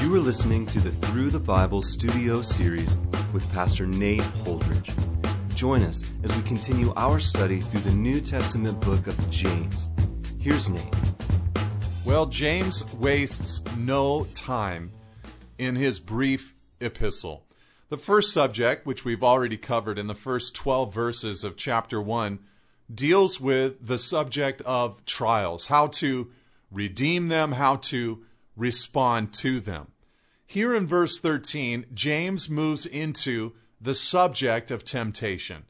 You are listening to the Through the Bible studio series with Pastor Nate Holdridge. Join us as we continue our study through the New Testament book of James. Here's Nate. Well, James wastes no time in his brief epistle. The first subject, which we've already covered in the first 12 verses of chapter 1, deals with the subject of trials, how to redeem them, how to respond to them. Here in verse 13, James moves into the subject of temptation.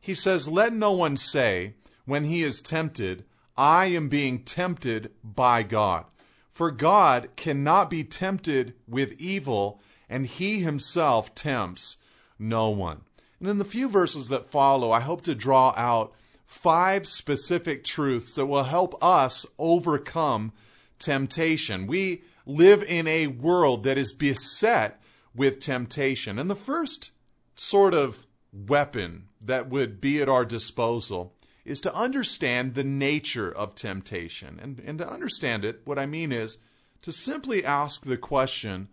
He says, Let no one say, when he is tempted, I am being tempted by God. For God cannot be tempted with evil, and he himself tempts no one. And in the few verses that follow, I hope to draw out five specific truths that will help us overcome temptation. We live in a world that is beset with temptation. And the first sort of weapon that would be at our disposal is to understand the nature of temptation. And, and to understand it, what I mean is to simply ask the question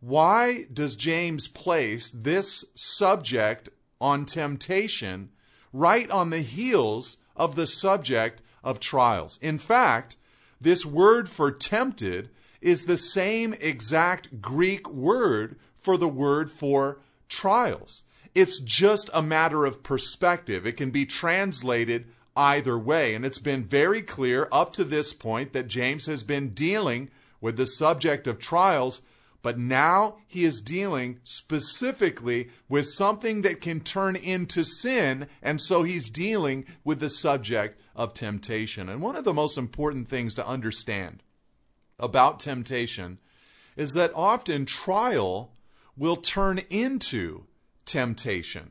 why does James place this subject on temptation right on the heels of the subject of trials? In fact, this word for tempted is the same exact Greek word for the word for trials. It's just a matter of perspective. It can be translated either way. And it's been very clear up to this point that James has been dealing with the subject of trials, but now he is dealing specifically with something that can turn into sin, and so he's dealing with the subject of temptation. And one of the most important things to understand about temptation is that often trial will turn into temptation.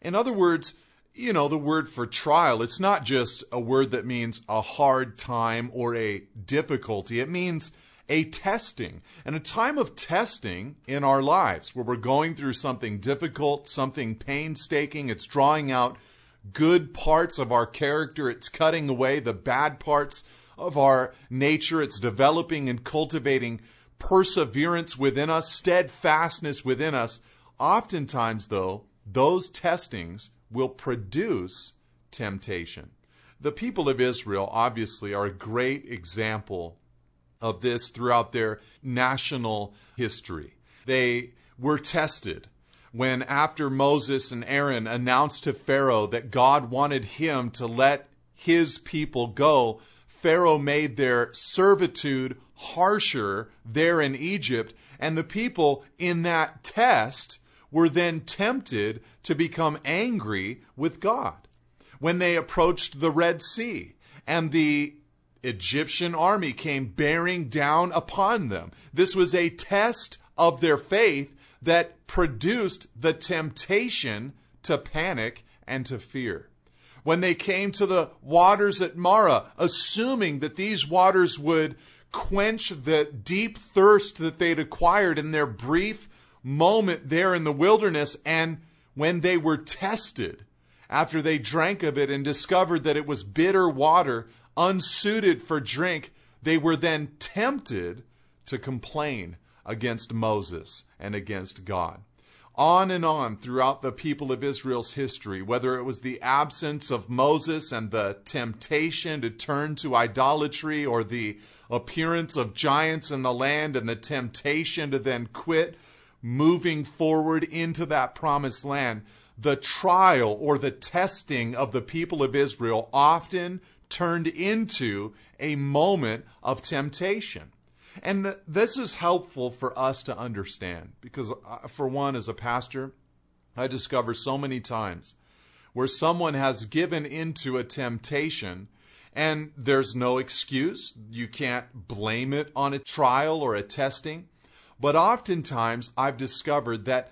In other words, you know, the word for trial, it's not just a word that means a hard time or a difficulty. It means a testing and a time of testing in our lives where we're going through something difficult, something painstaking. It's drawing out good parts of our character, it's cutting away the bad parts of our nature. It's developing and cultivating perseverance within us, steadfastness within us. Oftentimes, though, those testings will produce temptation. The people of Israel obviously are a great example of this throughout their national history. They were tested when, after Moses and Aaron announced to Pharaoh that God wanted him to let his people go, Pharaoh made their servitude harsher there in Egypt, and the people in that test were then tempted to become angry with God. When they approached the Red Sea and the Egyptian army came bearing down upon them, this was a test of their faith that produced the temptation to panic and to fear when they came to the waters at Marah, assuming that these waters would quench the deep thirst that they'd acquired in their brief moment there in the wilderness. And when they were tested, after they drank of it and discovered that it was bitter water, unsuited for drink, they were then tempted to complain against Moses and against God. On and on throughout the people of Israel's history, whether it was the absence of Moses and the temptation to turn to idolatry, or the appearance of giants in the land and the temptation to then quit moving forward into that promised land, the trial or the testing of the people of Israel often turned into a moment of temptation. And th- this is helpful for us to understand because, uh, for one, as a pastor, I discover so many times where someone has given into a temptation and there's no excuse. You can't blame it on a trial or a testing. But oftentimes, I've discovered that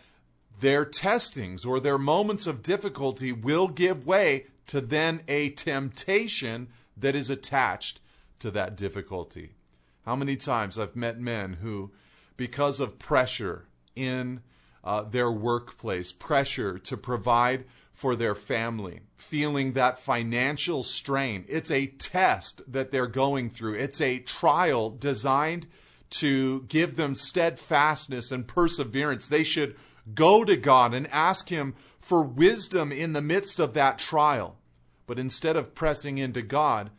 their testings or their moments of difficulty will give way to then a temptation that is attached to that difficulty. How many times I've met men who, because of pressure in uh, their workplace, pressure to provide for their family, feeling that financial strain. It's a test that they're going through, it's a trial designed to give them steadfastness and perseverance. They should go to God and ask Him for wisdom in the midst of that trial. But instead of pressing into God,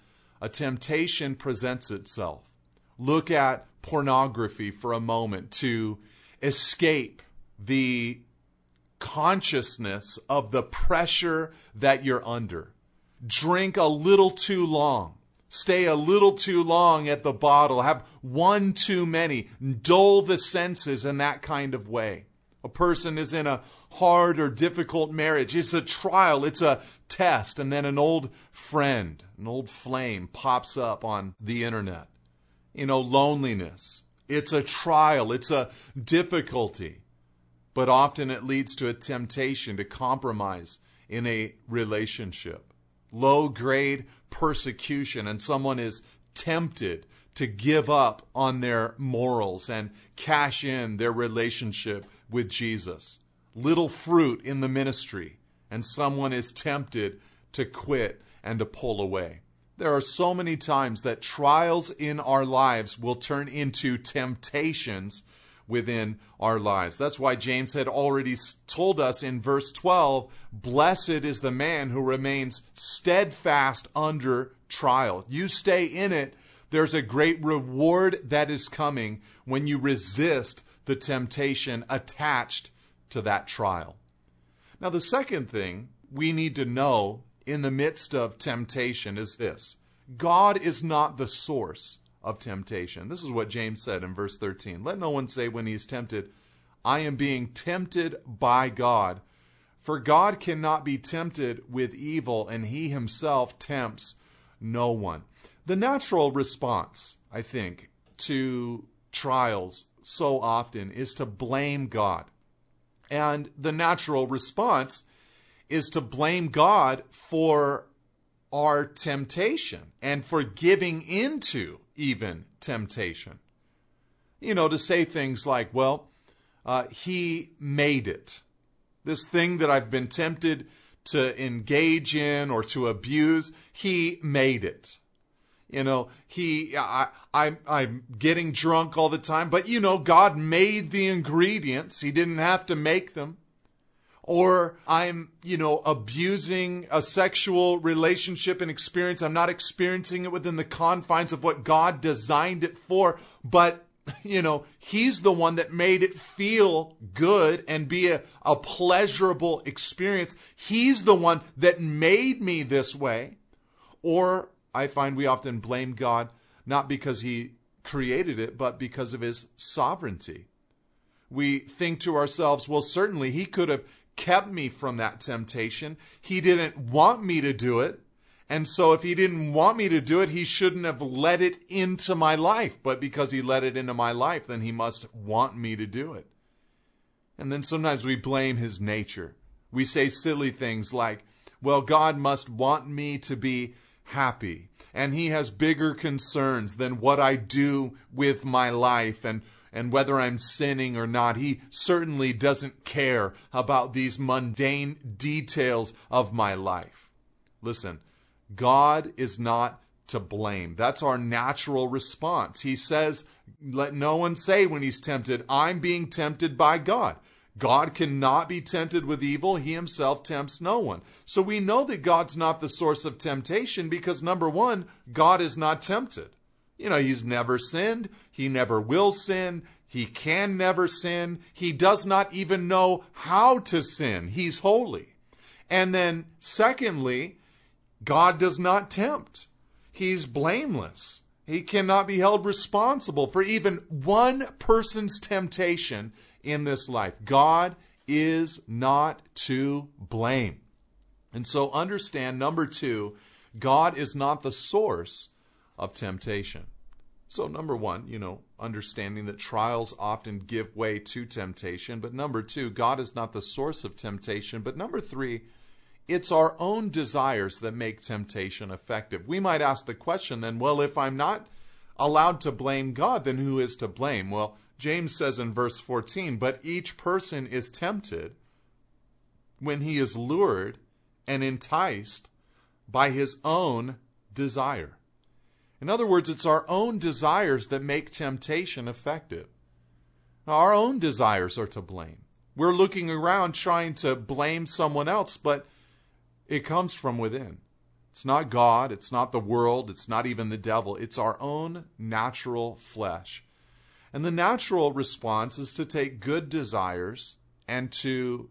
a temptation presents itself. Look at pornography for a moment to escape the consciousness of the pressure that you're under. Drink a little too long. Stay a little too long at the bottle. Have one too many. Dull the senses in that kind of way. A person is in a hard or difficult marriage. It's a trial, it's a test. And then an old friend, an old flame pops up on the internet. You know, loneliness. It's a trial, it's a difficulty. But often it leads to a temptation to compromise in a relationship. Low grade persecution, and someone is tempted to give up on their morals and cash in their relationship with Jesus. Little fruit in the ministry, and someone is tempted to quit and to pull away. There are so many times that trials in our lives will turn into temptations within our lives. That's why James had already told us in verse 12 Blessed is the man who remains steadfast under trial. You stay in it, there's a great reward that is coming when you resist the temptation attached to that trial. Now, the second thing we need to know in the midst of temptation is this God is not the source of temptation. This is what James said in verse 13. Let no one say when he is tempted, I am being tempted by God. For God cannot be tempted with evil, and he himself tempts no one. The natural response, I think, to trials so often is to blame God. And the natural response is to blame God for our temptation and for giving into even temptation. You know, to say things like, well, uh, he made it. This thing that I've been tempted to engage in or to abuse, he made it. You know, he, I, I, I'm getting drunk all the time, but you know, God made the ingredients. He didn't have to make them or I'm, you know, abusing a sexual relationship and experience. I'm not experiencing it within the confines of what God designed it for, but you know, he's the one that made it feel good and be a, a pleasurable experience. He's the one that made me this way. Or I find we often blame God not because he created it, but because of his sovereignty. We think to ourselves, well, certainly he could have kept me from that temptation. He didn't want me to do it. And so if he didn't want me to do it, he shouldn't have let it into my life. But because he let it into my life, then he must want me to do it. And then sometimes we blame his nature. We say silly things like, well, God must want me to be happy. And he has bigger concerns than what I do with my life and and whether I'm sinning or not. He certainly doesn't care about these mundane details of my life. Listen, God is not to blame. That's our natural response. He says, Let no one say when he's tempted, I'm being tempted by God. God cannot be tempted with evil. He himself tempts no one. So we know that God's not the source of temptation because, number one, God is not tempted. You know, he's never sinned. He never will sin. He can never sin. He does not even know how to sin. He's holy. And then, secondly, God does not tempt. He's blameless. He cannot be held responsible for even one person's temptation in this life. God is not to blame. And so understand number two, God is not the source of temptation. So, number one, you know, understanding that trials often give way to temptation. But number two, God is not the source of temptation. But number three, it's our own desires that make temptation effective. We might ask the question then, well, if I'm not allowed to blame God, then who is to blame? Well, James says in verse 14, but each person is tempted when he is lured and enticed by his own desire. In other words, it's our own desires that make temptation effective. Our own desires are to blame. We're looking around trying to blame someone else, but it comes from within. It's not God, it's not the world, it's not even the devil. It's our own natural flesh. And the natural response is to take good desires and to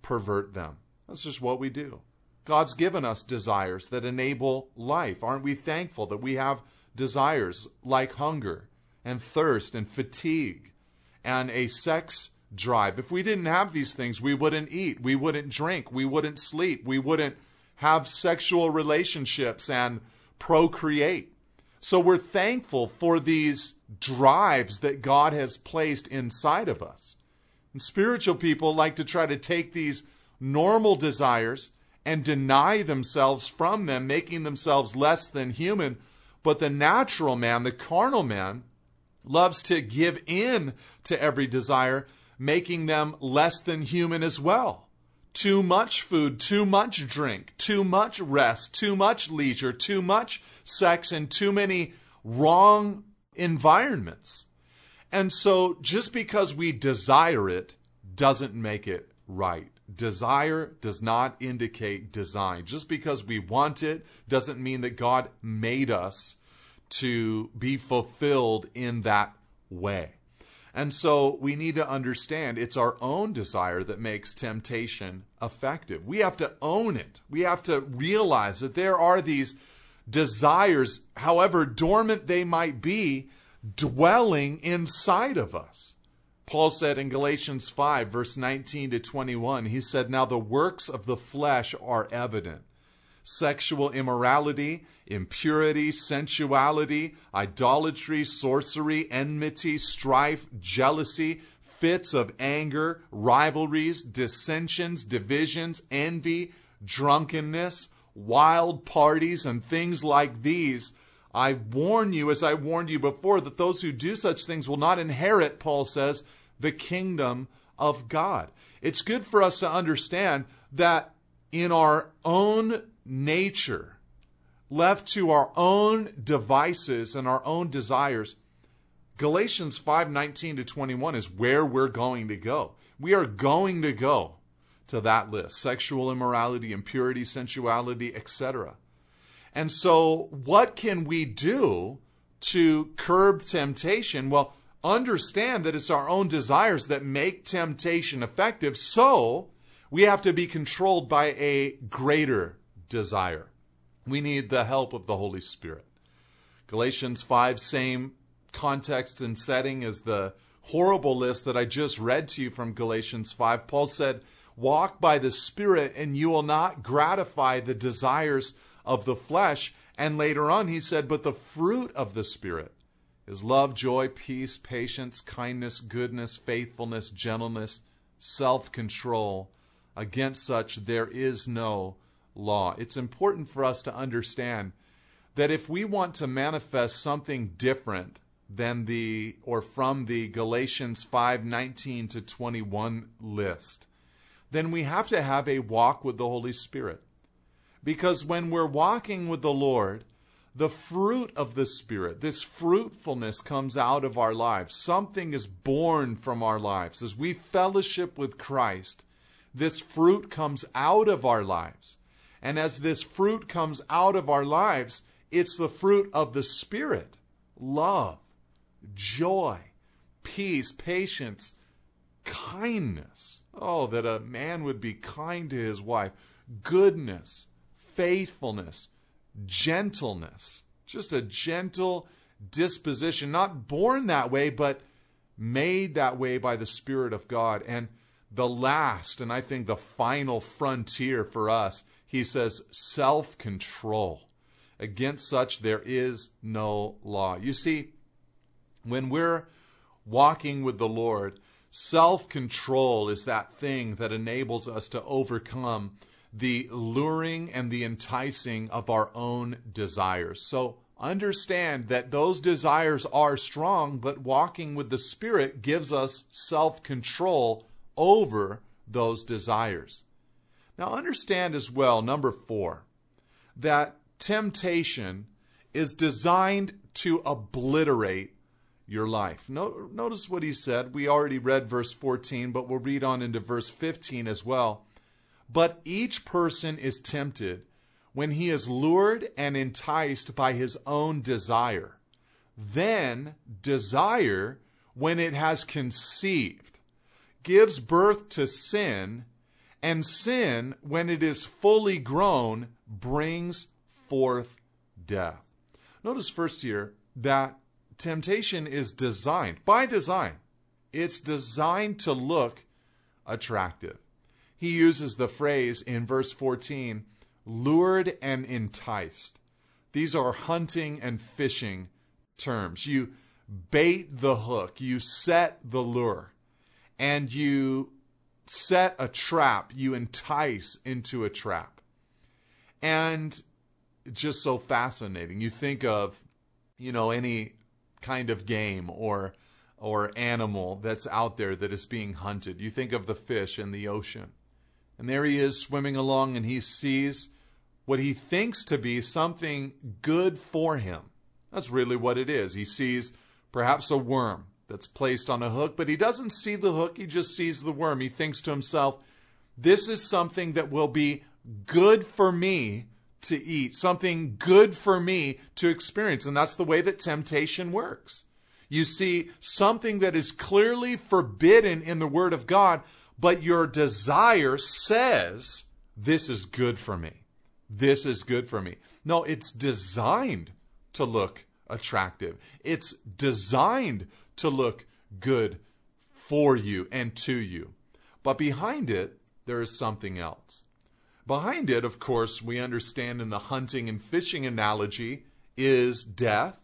pervert them. That's just what we do. God's given us desires that enable life. Aren't we thankful that we have desires like hunger and thirst and fatigue and a sex drive? If we didn't have these things, we wouldn't eat, we wouldn't drink, we wouldn't sleep, we wouldn't have sexual relationships and procreate. So we're thankful for these drives that God has placed inside of us. And spiritual people like to try to take these normal desires and deny themselves from them, making themselves less than human. But the natural man, the carnal man, loves to give in to every desire, making them less than human as well too much food, too much drink, too much rest, too much leisure, too much sex, and too many wrong environments. And so just because we desire it doesn't make it right. Desire does not indicate design. Just because we want it doesn't mean that God made us to be fulfilled in that way. And so we need to understand it's our own desire that makes temptation effective. We have to own it. We have to realize that there are these desires, however dormant they might be, dwelling inside of us. Paul said in Galatians 5, verse 19 to 21, he said, Now the works of the flesh are evident sexual immorality, impurity, sensuality, idolatry, sorcery, enmity, strife, jealousy, fits of anger, rivalries, dissensions, divisions, envy, drunkenness, wild parties, and things like these. I warn you, as I warned you before, that those who do such things will not inherit, Paul says, the kingdom of God. It's good for us to understand that in our own nature, left to our own devices and our own desires, Galatians 5:19 to 21 is where we're going to go. We are going to go to that list. Sexual immorality, impurity, sensuality, etc. And so what can we do to curb temptation? Well, understand that it's our own desires that make temptation effective. So, we have to be controlled by a greater desire. We need the help of the Holy Spirit. Galatians 5, same context and setting as the horrible list that I just read to you from Galatians 5. Paul said, Walk by the Spirit, and you will not gratify the desires of the flesh. And later on, he said, But the fruit of the Spirit is love, joy, peace, patience, kindness, goodness, faithfulness, gentleness, self control. Against such there is no law. It's important for us to understand that if we want to manifest something different than the or from the Galatians 5:19 to 21 list, then we have to have a walk with the Holy Spirit. Because when we're walking with the Lord, the fruit of the Spirit, this fruitfulness comes out of our lives. Something is born from our lives. As we fellowship with Christ, this fruit comes out of our lives. And as this fruit comes out of our lives, it's the fruit of the Spirit love, joy, peace, patience, kindness. Oh, that a man would be kind to his wife, goodness, faithfulness, gentleness. Just a gentle disposition, not born that way, but made that way by the Spirit of God. And the last, and I think the final frontier for us he says, self control. Against such there is no law. You see, when we're walking with the Lord, self control is that thing that enables us to overcome the luring and the enticing of our own desires. So understand that those desires are strong, but walking with the Spirit gives us self control over those desires. Now, understand as well, number four, that temptation is designed to obliterate your life. No, notice what he said. We already read verse 14, but we'll read on into verse 15 as well. But each person is tempted when he is lured and enticed by his own desire. Then desire, when it has conceived, gives birth to sin, and sin, when it is fully grown, brings forth death. Notice first here that temptation is designed, by design, it's designed to look attractive. He uses the phrase in verse 14, lured and enticed. These are hunting and fishing terms. You bait the hook, you set the lure, and you set a trap, you entice into a trap. And just so fascinating. You think of, you know, any kind of game or or animal that's out there that is being hunted. You think of the fish in the ocean. And there he is swimming along and he sees what he thinks to be something good for him. That's really what it is. He sees perhaps a worm that's placed on a hook, but he doesn't see the hook, he just sees the worm. He thinks to himself, this is something that will be good for me to eat, something good for me to experience. And that's the way that temptation works. You see something that is clearly forbidden in the Word of God, but your desire says, This is good for me. This is good for me. No, it's designed to look attractive, it's designed to look good for you and to you. But behind it, there is something else. Behind it, of course, we understand in the hunting and fishing analogy is death.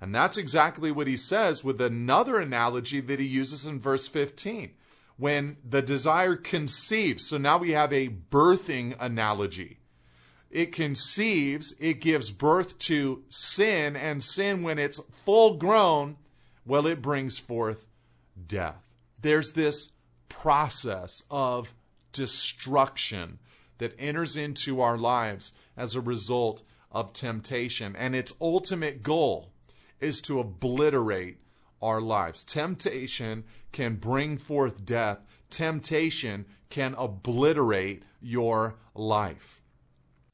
And that's exactly what he says with another analogy that he uses in verse 15 when the desire conceives. So now we have a birthing analogy. It conceives, it gives birth to sin, and sin, when it's full grown, well, it brings forth death. There's this process of destruction that enters into our lives as a result of temptation. And its ultimate goal is to obliterate our lives. Temptation can bring forth death, temptation can obliterate your life.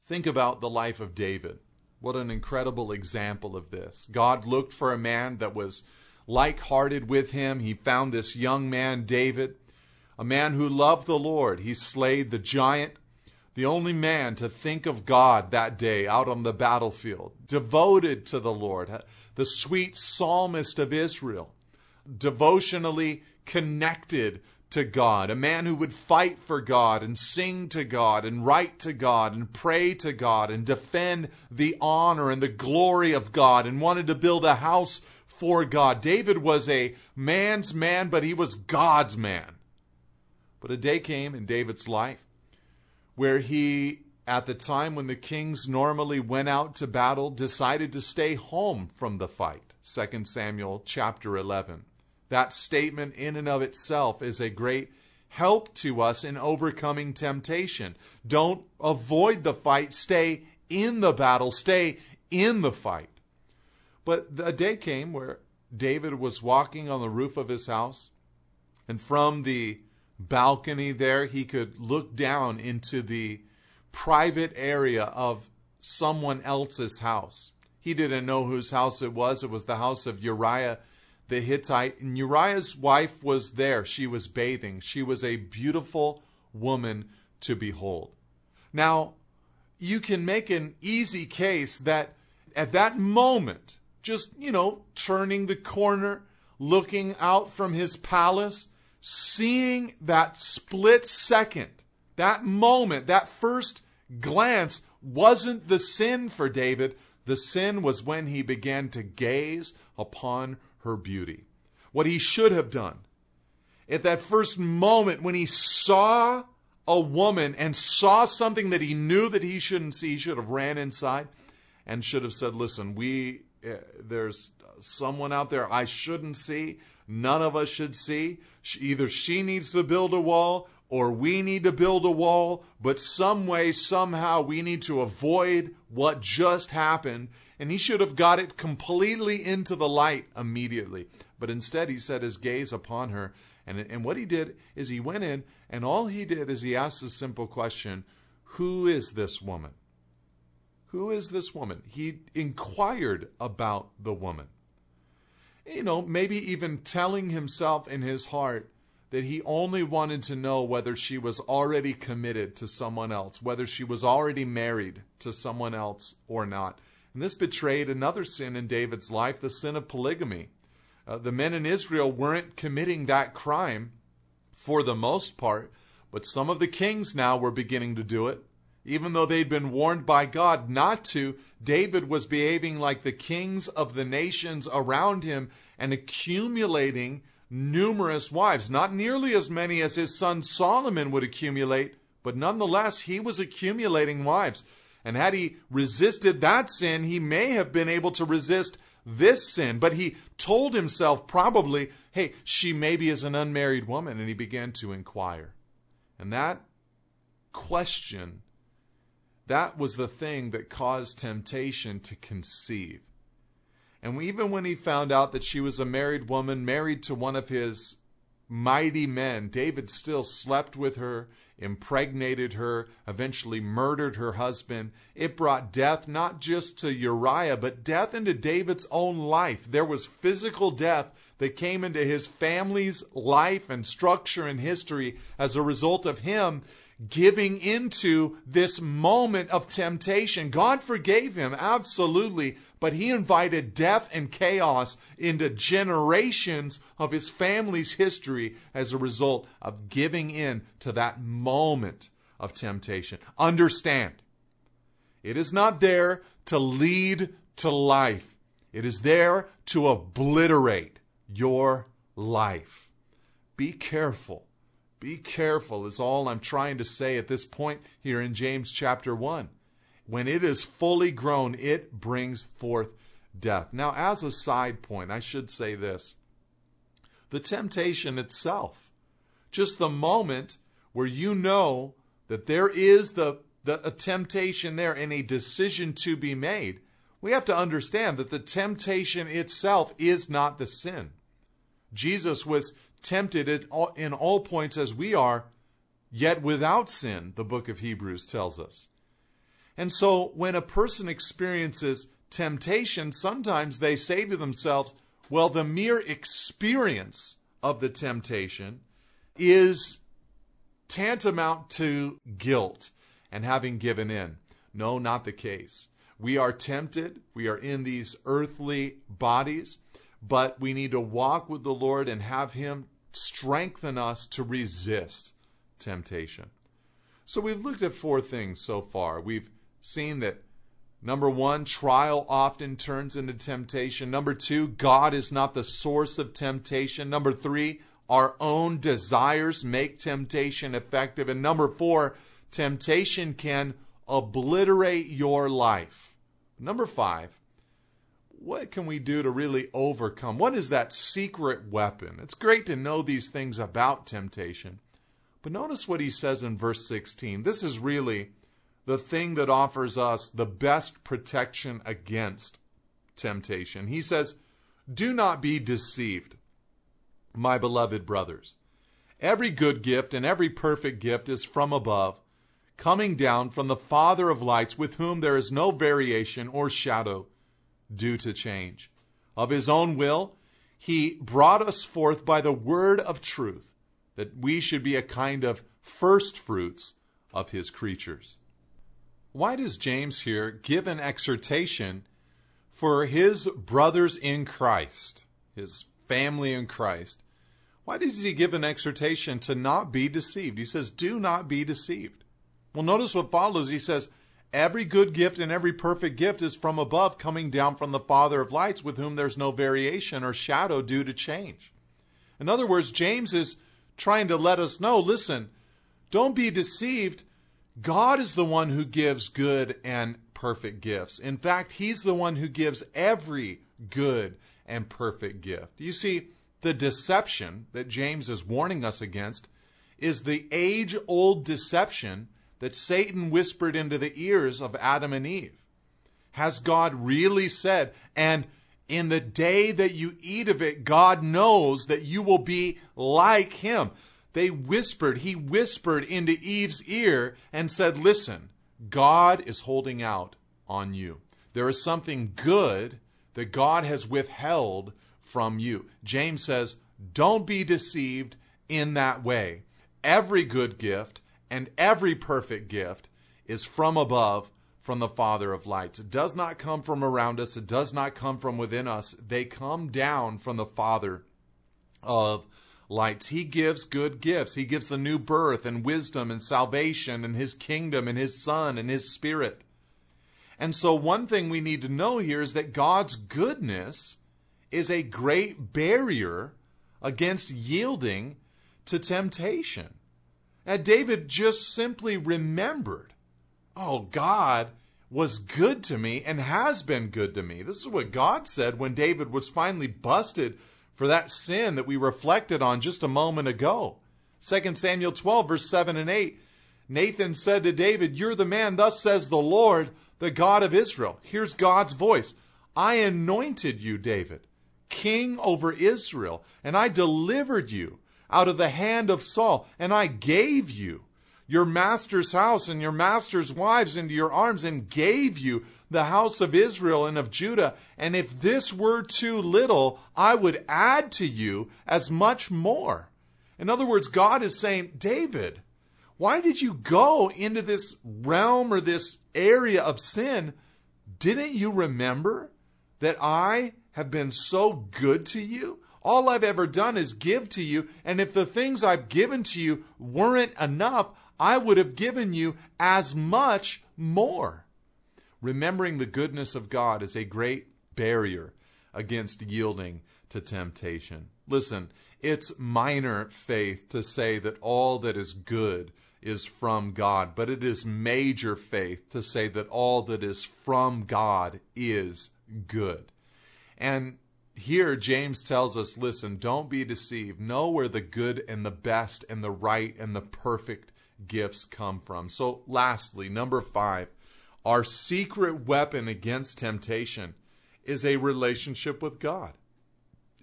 Think about the life of David. What an incredible example of this. God looked for a man that was like hearted with him. He found this young man, David, a man who loved the Lord. He slayed the giant the only man to think of God that day out on the battlefield, devoted to the Lord, the sweet psalmist of Israel, devotionally connected to God, a man who would fight for God and sing to God and write to God and pray to God and defend the honor and the glory of God and wanted to build a house for God. David was a man's man, but he was God's man. But a day came in David's life where he, at the time when the kings normally went out to battle, decided to stay home from the fight. 2 Samuel chapter 11. That statement, in and of itself, is a great help to us in overcoming temptation. Don't avoid the fight, stay in the battle, stay in the fight. But a day came where David was walking on the roof of his house, and from the balcony there, he could look down into the private area of someone else's house. He didn't know whose house it was. It was the house of Uriah the Hittite. And Uriah's wife was there. She was bathing. She was a beautiful woman to behold. Now, you can make an easy case that at that moment, just, you know, turning the corner, looking out from his palace, seeing that split second, that moment, that first glance wasn't the sin for David. The sin was when he began to gaze upon her beauty. What he should have done at that first moment when he saw a woman and saw something that he knew that he shouldn't see, he should have ran inside and should have said, "Listen, we uh, there's someone out there I shouldn't see none of us should see. Either she needs to build a wall or we need to build a wall, but some way, somehow, we need to avoid what just happened. And he should have got it completely into the light immediately. But instead, he set his gaze upon her. And, and what he did is he went in, and all he did is he asked a simple question Who is this woman? Who is this woman? He inquired about the woman. You know, maybe even telling himself in his heart, that he only wanted to know whether she was already committed to someone else, whether she was already married to someone else or not. And this betrayed another sin in David's life, the sin of polygamy. Uh, the men in Israel weren't committing that crime for the most part, but some of the kings now were beginning to do it. Even though they'd been warned by God not to, David was behaving like the kings of the nations around him and accumulating numerous wives, not nearly as many as his son Solomon would accumulate, but nonetheless, he was accumulating wives. And had he resisted that sin, he may have been able to resist this sin. But he told himself probably, hey, she maybe is an unmarried woman. And he began to inquire. And that question, that was the thing that caused temptation to conceive. And even when he found out that she was a married woman, married to one of his mighty men, David still slept with her, impregnated her, eventually murdered her husband. It brought death not just to Uriah, but death into David's own life. There was physical death that came into his family's life and structure and history as a result of him giving into this moment of temptation. God forgave him, absolutely, but he invited death and chaos into generations of his family's history as a result of giving in to that moment of temptation. Understand, it is not there to lead to life, it is there to obliterate your life. Be careful be careful, is all I'm trying to say at this point here in James chapter 1. When it is fully grown, it brings forth death. Now, as a side point, I should say this the temptation itself, just the moment where you know that there is the, the a temptation there and a decision to be made, we have to understand that the temptation itself is not the sin. Jesus was tempted in all points as we are, yet without sin, the book of Hebrews tells us. And so when a person experiences temptation, sometimes they say to themselves, well, the mere experience of the temptation is tantamount to guilt and having given in. No, not the case. We are tempted, we are in these earthly bodies but we need to walk with the Lord and have Him strengthen us to resist temptation. So we've looked at four things so far. We've seen that number one, trial often turns into temptation. Number two, God is not the source of temptation. Number three, our own desires make temptation effective. And number four, temptation can obliterate your life. Number five, what can we do to really overcome? What is that secret weapon? It's great to know these things about temptation. But notice what he says in verse 16. This is really the thing that offers us the best protection against temptation. He says, Do not be deceived, my beloved brothers. Every good gift and every perfect gift is from above, coming down from the Father of lights, with whom there is no variation or shadow due to change. Of his own will, he brought us forth by the word of truth, that we should be a kind of first fruits of his creatures. Why does James here give an exhortation for his brothers in Christ, his family in Christ? Why does he give an exhortation to not be deceived? He says, Do not be deceived. Well, notice what follows. He says, Every good gift and every perfect gift is from above, coming down from the Father of lights, with whom there's no variation or shadow due to change. In other words, James is trying to let us know listen, don't be deceived. God is the one who gives good and perfect gifts. In fact, He's the one who gives every good and perfect gift. You see, the deception that James is warning us against is the age old deception that Satan whispered into the ears of Adam and Eve. Has God really said, and in the day that you eat of it, God knows that you will be like him? They whispered, he whispered into Eve's ear and said, Listen, God is holding out on you. There is something good that God has withheld from you. James says, Don't be deceived in that way. Every good gift and every perfect gift is from above, from the Father of lights. It does not come from around us, it does not come from within us. They come down from the Father of lights. He gives good gifts. He gives the new birth and wisdom and salvation and His kingdom and His Son and His Spirit. And so, one thing we need to know here is that God's goodness is a great barrier against yielding to temptation. And David just simply remembered, oh, God was good to me and has been good to me. This is what God said when David was finally busted for that sin that we reflected on just a moment ago. 2 Samuel 12, verse 7 and 8. Nathan said to David, You're the man, thus says the Lord, the God of Israel. Here's God's voice I anointed you, David, king over Israel, and I delivered you out of the hand of Saul, and I gave you your master's house and your master's wives into your arms, and gave you the house of Israel and of Judah. And if this were too little, I would add to you as much more. In other words, God is saying, David, why did you go into this realm or this area of sin? Didn't you remember that I have been so good to you? All I've ever done is give to you, and if the things I've given to you weren't enough, I would have given you as much more. Remembering the goodness of God is a great barrier against yielding to temptation. Listen, it's minor faith to say that all that is good is from God, but it is major faith to say that all that is from God is good. And here James tells us listen, don't be deceived. Know where the good and the best and the right and the perfect gifts come from. So, lastly, number five, our secret weapon against temptation is a relationship with God.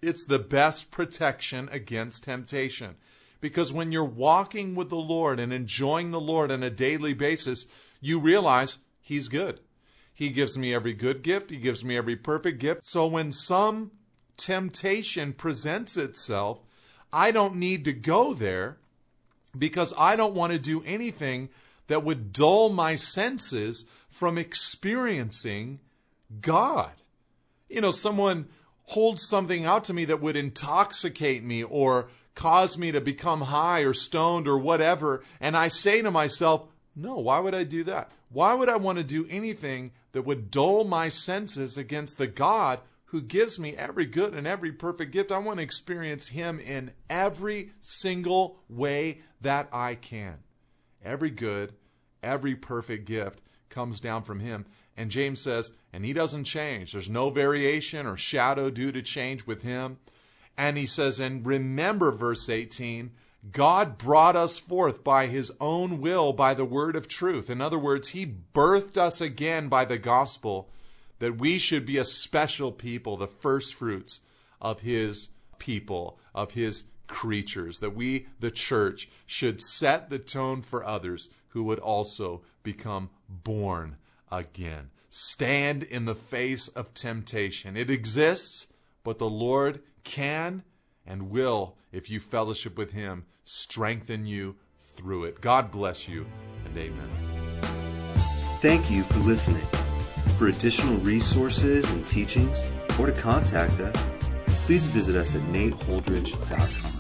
It's the best protection against temptation. Because when you're walking with the Lord and enjoying the Lord on a daily basis, you realize He's good. He gives me every good gift, He gives me every perfect gift. So when some temptation presents itself, I don't need to go there because I don't want to do anything that would dull my senses from experiencing God. You know, someone holds something out to me that would intoxicate me or cause me to become high or stoned or whatever, and I say to myself, no, why would I do that? Why would I want to do anything that would dull my senses against the God who gives me every good and every perfect gift. I want to experience Him in every single way that I can. Every good, every perfect gift comes down from Him. And James says, and He doesn't change. There's no variation or shadow due to change with Him. And He says, and remember, verse 18, God brought us forth by his own will by the word of truth. In other words, he birthed us again by the gospel that we should be a special people, the first fruits of his people, of his creatures, that we, the church, should set the tone for others who would also become born again. Stand in the face of temptation. It exists, but the Lord can and will, if you fellowship with him, strengthen you through it. God bless you, and amen. Thank you for listening. For additional resources and teachings, or to contact us, please visit us at nateholdridge.com.